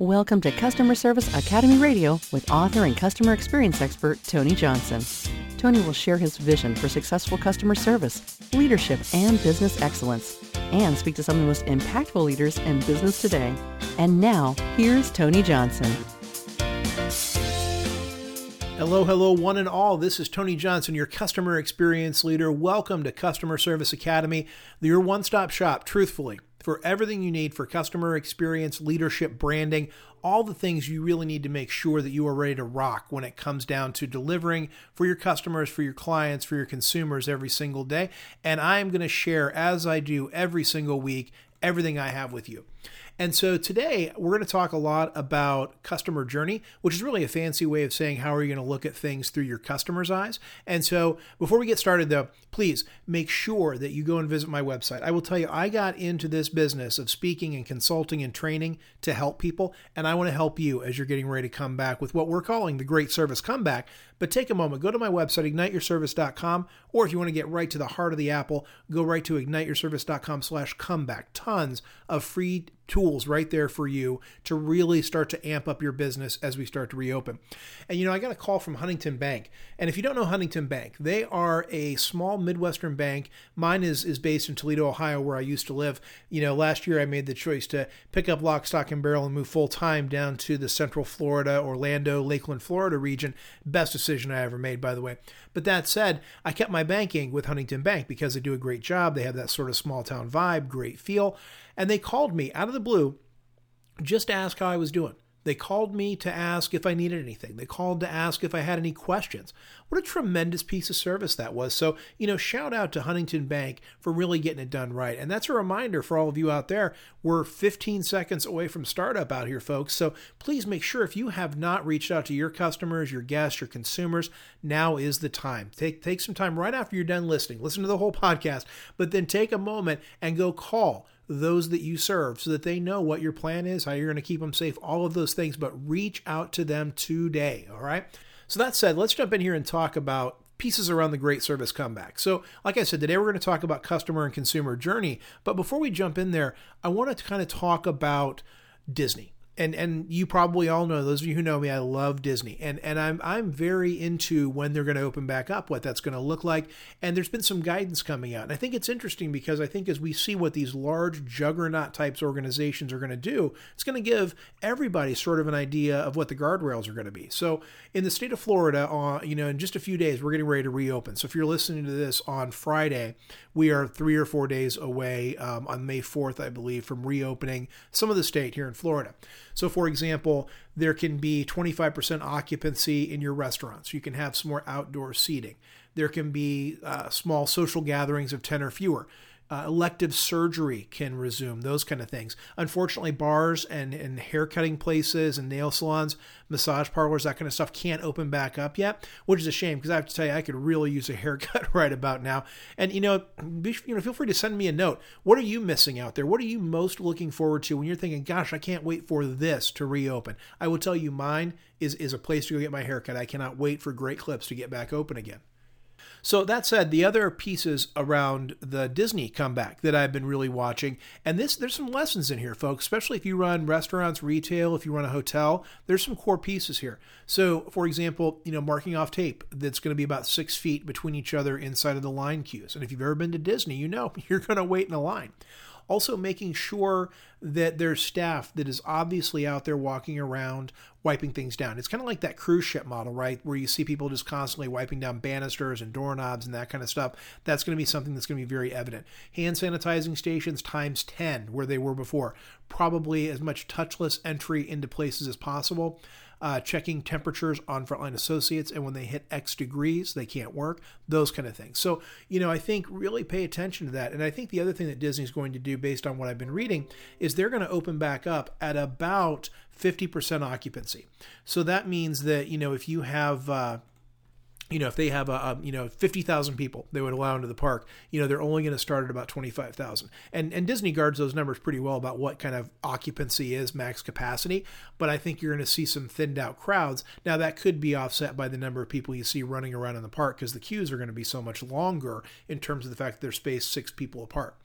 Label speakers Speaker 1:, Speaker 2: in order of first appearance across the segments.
Speaker 1: Welcome to Customer Service Academy Radio with author and customer experience expert Tony Johnson. Tony will share his vision for successful customer service, leadership, and business excellence, and speak to some of the most impactful leaders in business today. And now, here's Tony Johnson.
Speaker 2: Hello, hello, one and all. This is Tony Johnson, your customer experience leader. Welcome to Customer Service Academy, your one stop shop, truthfully, for everything you need for customer experience, leadership, branding, all the things you really need to make sure that you are ready to rock when it comes down to delivering for your customers, for your clients, for your consumers every single day. And I am going to share, as I do every single week, everything I have with you. And so today we're going to talk a lot about customer journey, which is really a fancy way of saying how are you going to look at things through your customer's eyes. And so before we get started though, please make sure that you go and visit my website. I will tell you, I got into this business of speaking and consulting and training to help people, and I want to help you as you're getting ready to come back with what we're calling the Great Service Comeback. But take a moment, go to my website, igniteyourservice.com, or if you want to get right to the heart of the apple, go right to igniteyourservice.com slash comeback. Tons of free tools right there for you to really start to amp up your business as we start to reopen. And you know, I got a call from Huntington Bank. And if you don't know Huntington Bank, they are a small Midwestern bank. Mine is is based in Toledo, Ohio, where I used to live. You know, last year I made the choice to pick up lock, stock, and barrel and move full time down to the Central Florida, Orlando, Lakeland, Florida region. Best decision I ever made, by the way. But that said, I kept my banking with Huntington Bank because they do a great job. They have that sort of small town vibe, great feel. And they called me out of the blue just to ask how I was doing. They called me to ask if I needed anything. They called to ask if I had any questions. What a tremendous piece of service that was. So, you know, shout out to Huntington Bank for really getting it done right. And that's a reminder for all of you out there. We're 15 seconds away from startup out here, folks. So please make sure if you have not reached out to your customers, your guests, your consumers, now is the time. Take take some time right after you're done listening. Listen to the whole podcast, but then take a moment and go call those that you serve so that they know what your plan is, how you're going to keep them safe, all of those things, but reach out to them today. All right. So, that said, let's jump in here and talk about pieces around the great service comeback. So, like I said, today we're going to talk about customer and consumer journey. But before we jump in there, I want to kind of talk about Disney and and you probably all know those of you who know me I love Disney. And and I'm I'm very into when they're going to open back up what that's going to look like. And there's been some guidance coming out. And I think it's interesting because I think as we see what these large juggernaut types organizations are going to do it's going to give everybody sort of an idea of what the guardrails are going to be. So in the state of Florida uh, you know in just a few days we're getting ready to reopen. So if you're listening to this on Friday we are 3 or 4 days away um, on May 4th I believe from reopening some of the state here in Florida so, for example, there can be 25% occupancy in your restaurants. You can have some more outdoor seating. There can be uh, small social gatherings of 10 or fewer. Uh, elective surgery can resume, those kind of things. Unfortunately, bars and, and hair cutting places and nail salons, massage parlors, that kind of stuff can't open back up yet, which is a shame because I have to tell you, I could really use a haircut right about now. And you know, be, you know, feel free to send me a note. What are you missing out there? What are you most looking forward to when you're thinking, "Gosh, I can't wait for this to reopen"? I will tell you, mine is is a place to go get my haircut. I cannot wait for Great Clips to get back open again. So that said, the other pieces around the Disney comeback that I've been really watching, and this there's some lessons in here, folks. Especially if you run restaurants, retail, if you run a hotel, there's some core pieces here. So, for example, you know, marking off tape that's going to be about six feet between each other inside of the line queues. And if you've ever been to Disney, you know you're going to wait in a line. Also, making sure that there's staff that is obviously out there walking around wiping things down. It's kind of like that cruise ship model, right? Where you see people just constantly wiping down banisters and doorknobs and that kind of stuff. That's going to be something that's going to be very evident. Hand sanitizing stations times 10 where they were before. Probably as much touchless entry into places as possible uh, checking temperatures on frontline associates, and when they hit X degrees, they can't work, those kind of things. So, you know, I think really pay attention to that. And I think the other thing that Disney's going to do, based on what I've been reading, is they're going to open back up at about 50% occupancy. So that means that, you know, if you have, uh, you know, if they have a, a you know fifty thousand people they would allow into the park, you know, they're only going to start at about twenty five thousand. And and Disney guards those numbers pretty well about what kind of occupancy is max capacity. But I think you're going to see some thinned out crowds. Now that could be offset by the number of people you see running around in the park because the queues are going to be so much longer in terms of the fact that they're spaced six people apart.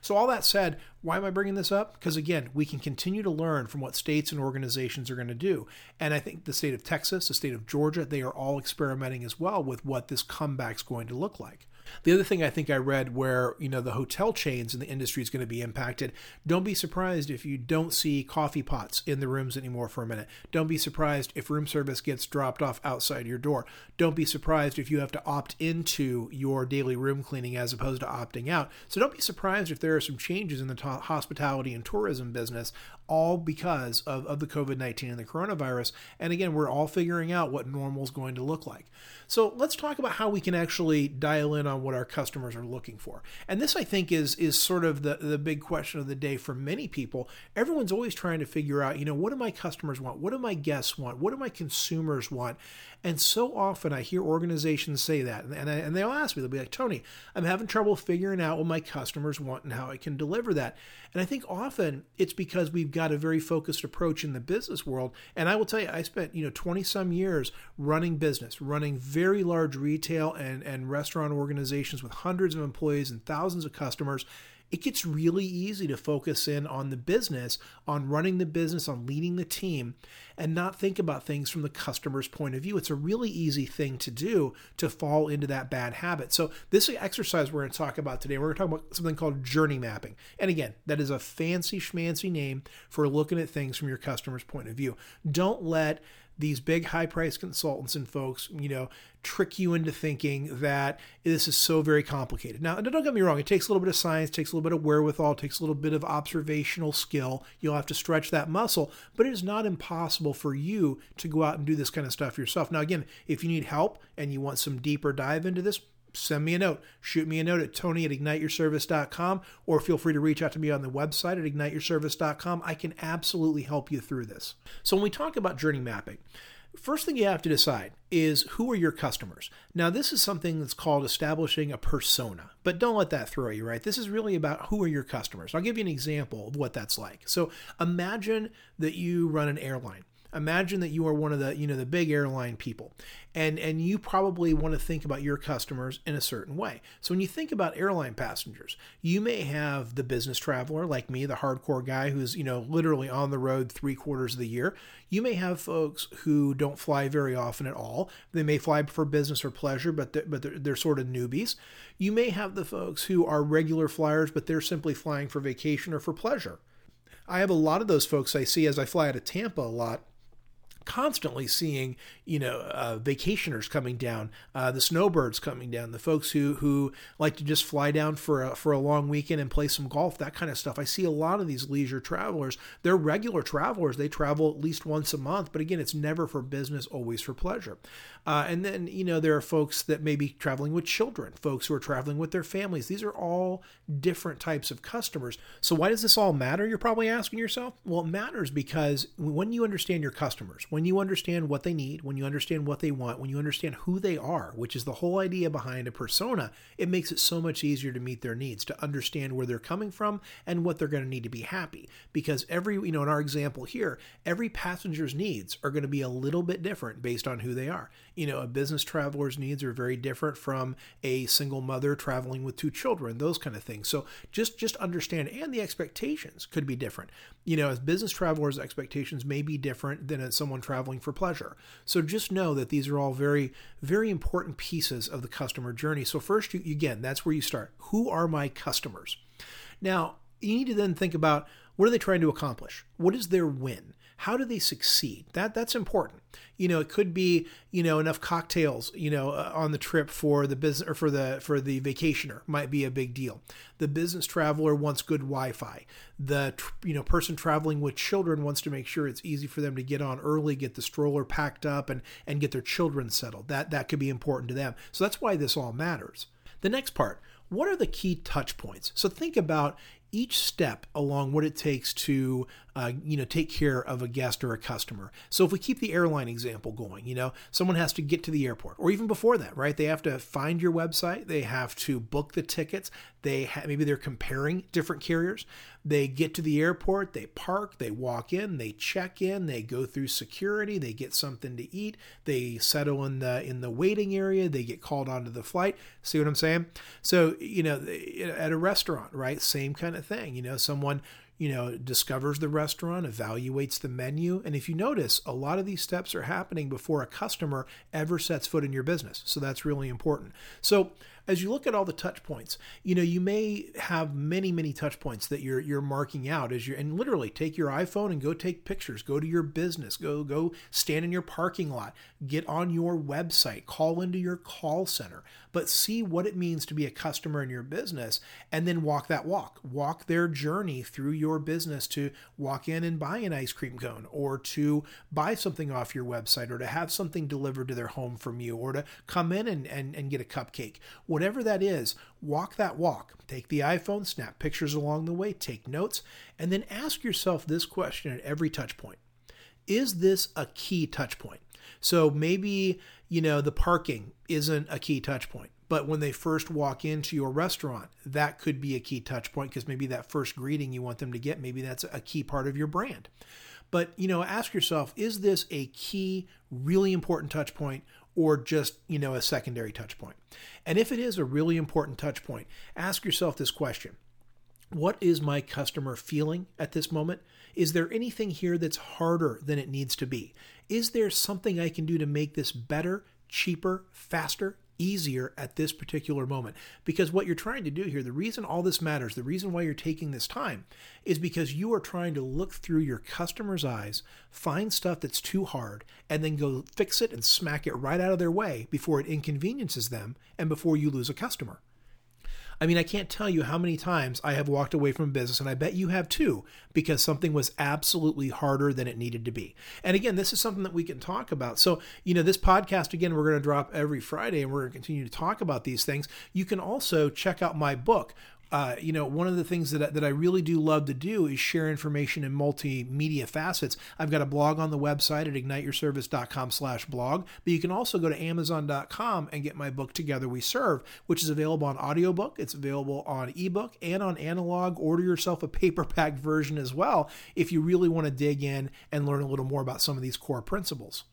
Speaker 2: So, all that said, why am I bringing this up? Because again, we can continue to learn from what states and organizations are going to do. And I think the state of Texas, the state of Georgia, they are all experimenting as well with what this comeback is going to look like. The other thing I think I read where, you know, the hotel chains in the industry is going to be impacted. Don't be surprised if you don't see coffee pots in the rooms anymore for a minute. Don't be surprised if room service gets dropped off outside your door. Don't be surprised if you have to opt into your daily room cleaning as opposed to opting out. So don't be surprised if there are some changes in the hospitality and tourism business all because of, of the COVID 19 and the coronavirus. And again, we're all figuring out what normal is going to look like. So let's talk about how we can actually dial in on what our customers are looking for. And this, I think, is, is sort of the, the big question of the day for many people. Everyone's always trying to figure out, you know, what do my customers want? What do my guests want? What do my consumers want? And so often I hear organizations say that, and, I, and they'll ask me, they'll be like, Tony, I'm having trouble figuring out what my customers want and how I can deliver that. And I think often it's because we've got a very focused approach in the business world. And I will tell you, I spent, you know, 20 some years running business, running very large retail and, and restaurant organizations with hundreds of employees and thousands of customers it gets really easy to focus in on the business, on running the business, on leading the team, and not think about things from the customer's point of view. It's a really easy thing to do to fall into that bad habit. So, this exercise we're going to talk about today, we're going to talk about something called journey mapping. And again, that is a fancy schmancy name for looking at things from your customer's point of view. Don't let these big high price consultants and folks, you know, trick you into thinking that this is so very complicated. Now, don't get me wrong, it takes a little bit of science, takes a little bit of wherewithal, takes a little bit of observational skill. You'll have to stretch that muscle, but it is not impossible for you to go out and do this kind of stuff yourself. Now, again, if you need help and you want some deeper dive into this, send me a note. Shoot me a note at tony at igniteyourservice.com or feel free to reach out to me on the website at igniteyourservice.com. I can absolutely help you through this. So, when we talk about journey mapping, first thing you have to decide is who are your customers. Now, this is something that's called establishing a persona, but don't let that throw you, right? This is really about who are your customers. I'll give you an example of what that's like. So, imagine that you run an airline imagine that you are one of the you know the big airline people and and you probably want to think about your customers in a certain way. So when you think about airline passengers you may have the business traveler like me the hardcore guy who's you know literally on the road three quarters of the year. You may have folks who don't fly very often at all. They may fly for business or pleasure but they're, but they're, they're sort of newbies. You may have the folks who are regular flyers but they're simply flying for vacation or for pleasure. I have a lot of those folks I see as I fly out of Tampa a lot constantly seeing, you know, uh, vacationers coming down, uh, the snowbirds coming down, the folks who who like to just fly down for a, for a long weekend and play some golf, that kind of stuff. I see a lot of these leisure travelers. They're regular travelers. They travel at least once a month, but again, it's never for business, always for pleasure. Uh, and then, you know, there are folks that may be traveling with children, folks who are traveling with their families. These are all different types of customers. So, why does this all matter? You're probably asking yourself. Well, it matters because when you understand your customers, when you understand what they need, when you understand what they want, when you understand who they are, which is the whole idea behind a persona, it makes it so much easier to meet their needs, to understand where they're coming from and what they're going to need to be happy. Because every, you know, in our example here, every passenger's needs are going to be a little bit different based on who they are. You know, a business traveler's needs are very different from a single mother traveling with two children, those kind of things. So just just understand and the expectations could be different. You know, as business travelers' expectations may be different than someone traveling for pleasure. So just know that these are all very, very important pieces of the customer journey. So, first, you, again, that's where you start. Who are my customers? Now, you need to then think about what are they trying to accomplish? What is their win? How do they succeed? That that's important. You know, it could be you know enough cocktails you know uh, on the trip for the business or for the for the vacationer might be a big deal. The business traveler wants good Wi-Fi. The you know person traveling with children wants to make sure it's easy for them to get on early, get the stroller packed up, and and get their children settled. That that could be important to them. So that's why this all matters. The next part what are the key touch points? So think about each step along what it takes to uh, you know, take care of a guest or a customer. So if we keep the airline example going, you know, someone has to get to the airport, or even before that, right? They have to find your website, they have to book the tickets, they ha- maybe they're comparing different carriers. They get to the airport, they park, they walk in, they check in, they go through security, they get something to eat, they settle in the in the waiting area, they get called onto the flight. See what I'm saying? So you know, at a restaurant, right? Same kind of thing. You know, someone you know, discovers the restaurant, evaluates the menu. And if you notice, a lot of these steps are happening before a customer ever sets foot in your business. So that's really important. So as you look at all the touch points, you know, you may have many, many touch points that you're you're marking out as you and literally take your iPhone and go take pictures, go to your business, go go stand in your parking lot, get on your website, call into your call center, but see what it means to be a customer in your business and then walk that walk. Walk their journey through your business to walk in and buy an ice cream cone or to buy something off your website or to have something delivered to their home from you or to come in and, and, and get a cupcake whatever that is, walk that walk. Take the iPhone, snap pictures along the way, take notes, and then ask yourself this question at every touch point Is this a key touch point? So maybe, you know, the parking isn't a key touch point. But when they first walk into your restaurant, that could be a key touch point because maybe that first greeting you want them to get, maybe that's a key part of your brand. But, you know, ask yourself, is this a key, really important touch point or just, you know, a secondary touch point? And if it is a really important touch point, ask yourself this question. What is my customer feeling at this moment? Is there anything here that's harder than it needs to be? Is there something I can do to make this better, cheaper, faster, easier at this particular moment. Because what you're trying to do here, the reason all this matters, the reason why you're taking this time, is because you are trying to look through your customer's eyes, find stuff that's too hard, and then go fix it and smack it right out of their way before it inconveniences them and before you lose a customer. I mean, I can't tell you how many times I have walked away from a business, and I bet you have too, because something was absolutely harder than it needed to be. And again, this is something that we can talk about. So, you know, this podcast, again, we're going to drop every Friday and we're going to continue to talk about these things. You can also check out my book, uh, you know, one of the things that, that I really do love to do is share information in multimedia facets. I've got a blog on the website at igniteyourservice.com slash blog, but you can also go to amazon.com and get my book Together We Serve, which is available on audiobook. It's available on ebook and on analog. Order yourself a paperback version as well if you really want to dig in and learn a little more about some of these core principles.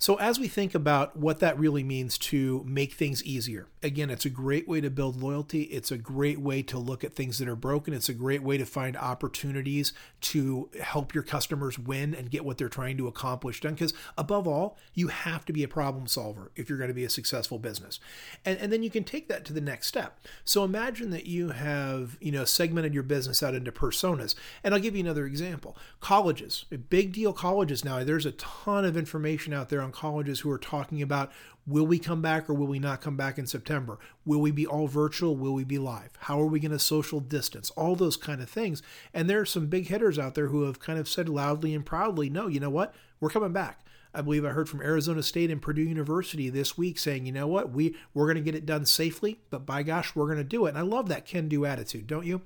Speaker 2: So, as we think about what that really means to make things easier, again, it's a great way to build loyalty. It's a great way to look at things that are broken. It's a great way to find opportunities to help your customers win and get what they're trying to accomplish done. Because, above all, you have to be a problem solver if you're going to be a successful business. And, and then you can take that to the next step. So, imagine that you have, you know, segmented your business out into personas. And I'll give you another example colleges, big deal colleges now. There's a ton of information out there on colleges who are talking about will we come back or will we not come back in September? Will we be all virtual? Will we be live? How are we going to social distance? All those kind of things. And there are some big hitters out there who have kind of said loudly and proudly, no, you know what? We're coming back. I believe I heard from Arizona State and Purdue University this week saying, you know what, we we're going to get it done safely, but by gosh, we're going to do it. And I love that can-do attitude, don't you?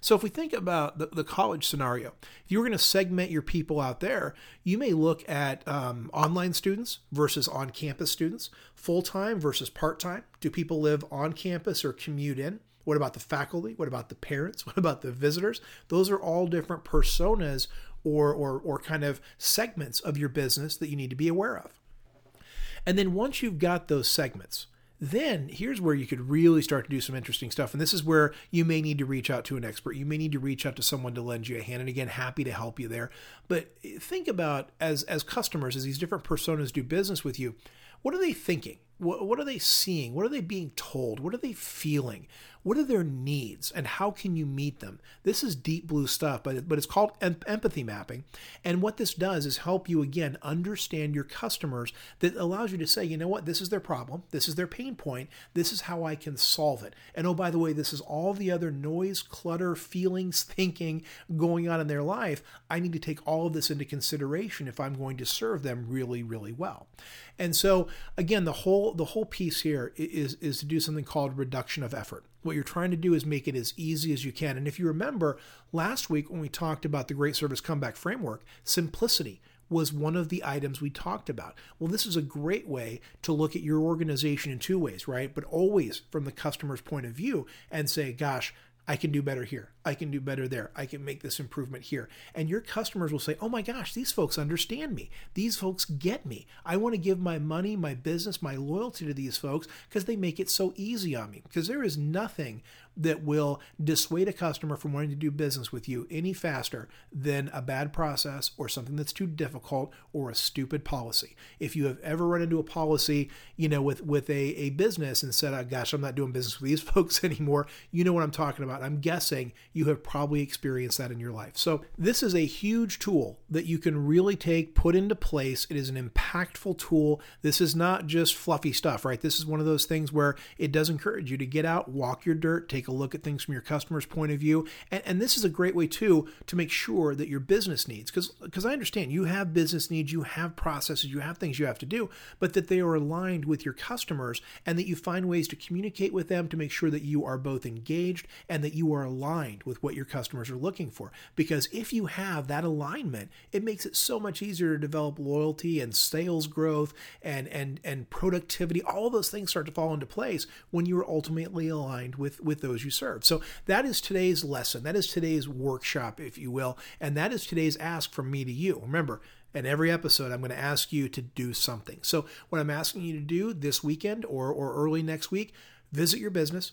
Speaker 2: So if we think about the, the college scenario, if you were going to segment your people out there, you may look at um, online students versus on-campus students, full-time versus part-time. Do people live on campus or commute in? What about the faculty? What about the parents? What about the visitors? Those are all different personas or, or, or kind of segments of your business that you need to be aware of. And then once you've got those segments, then here's where you could really start to do some interesting stuff. And this is where you may need to reach out to an expert. You may need to reach out to someone to lend you a hand. And again, happy to help you there. But think about as as customers, as these different personas do business with you, what are they thinking? What, what are they seeing? What are they being told? What are they feeling? What are their needs and how can you meet them? This is deep blue stuff, but, but it's called em- empathy mapping. And what this does is help you, again, understand your customers that allows you to say, you know what, this is their problem. This is their pain point. This is how I can solve it. And oh, by the way, this is all the other noise, clutter, feelings, thinking going on in their life. I need to take all of this into consideration if I'm going to serve them really, really well. And so again, the whole the whole piece here is is to do something called reduction of effort. What you're trying to do is make it as easy as you can. And if you remember last week when we talked about the Great Service Comeback Framework, simplicity was one of the items we talked about. Well, this is a great way to look at your organization in two ways, right? But always from the customer's point of view and say, gosh, I can do better here. I can do better there. I can make this improvement here. And your customers will say, oh my gosh, these folks understand me. These folks get me. I want to give my money, my business, my loyalty to these folks because they make it so easy on me. Because there is nothing that will dissuade a customer from wanting to do business with you any faster than a bad process or something that's too difficult or a stupid policy. If you have ever run into a policy, you know, with with a, a business and said, oh, gosh, I'm not doing business with these folks anymore, you know what I'm talking about. I'm guessing you have probably experienced that in your life. So, this is a huge tool that you can really take, put into place. It is an impactful tool. This is not just fluffy stuff, right? This is one of those things where it does encourage you to get out, walk your dirt, take a look at things from your customer's point of view. And, and this is a great way, too, to make sure that your business needs, because I understand you have business needs, you have processes, you have things you have to do, but that they are aligned with your customers and that you find ways to communicate with them to make sure that you are both engaged and that you are aligned with what your customers are looking for. Because if you have that alignment, it makes it so much easier to develop loyalty and sales growth and and and productivity. All those things start to fall into place when you are ultimately aligned with with those you serve. So that is today's lesson. That is today's workshop, if you will, and that is today's ask from me to you. Remember, in every episode, I'm going to ask you to do something. So, what I'm asking you to do this weekend or, or early next week, visit your business,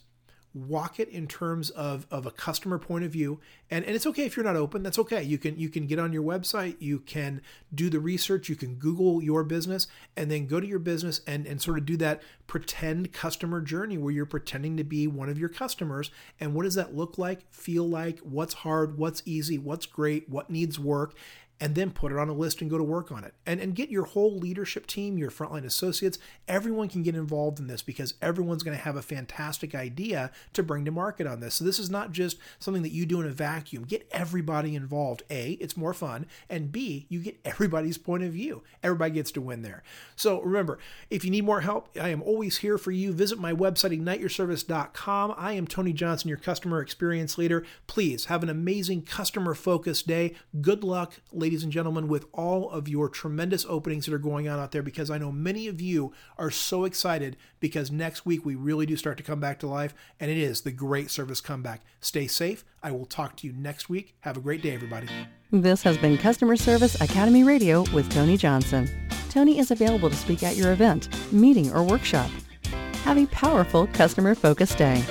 Speaker 2: walk it in terms of, of a customer point of view. And, and it's okay if you're not open. That's okay. You can you can get on your website. You can do the research. You can google your business and then go to your business and, and sort of do that pretend customer journey where you're pretending to be one of your customers. And what does that look like feel like what's hard what's easy what's great what needs work and then put it on a list and go to work on it. And, and get your whole leadership team, your frontline associates, everyone can get involved in this because everyone's going to have a fantastic idea to bring to market on this. So this is not just something that you do in a vacuum. Get everybody involved. A, it's more fun. And B, you get everybody's point of view. Everybody gets to win there. So remember, if you need more help, I am always here for you. Visit my website, igniteyourservice.com. I am Tony Johnson, your customer experience leader. Please have an amazing customer focused day. Good luck, ladies ladies and gentlemen, with all of your tremendous openings that are going on out there because I know many of you are so excited because next week we really do start to come back to life and it is the great service comeback. Stay safe. I will talk to you next week. Have a great day, everybody.
Speaker 1: This has been Customer Service Academy Radio with Tony Johnson. Tony is available to speak at your event, meeting, or workshop. Have a powerful customer focused day.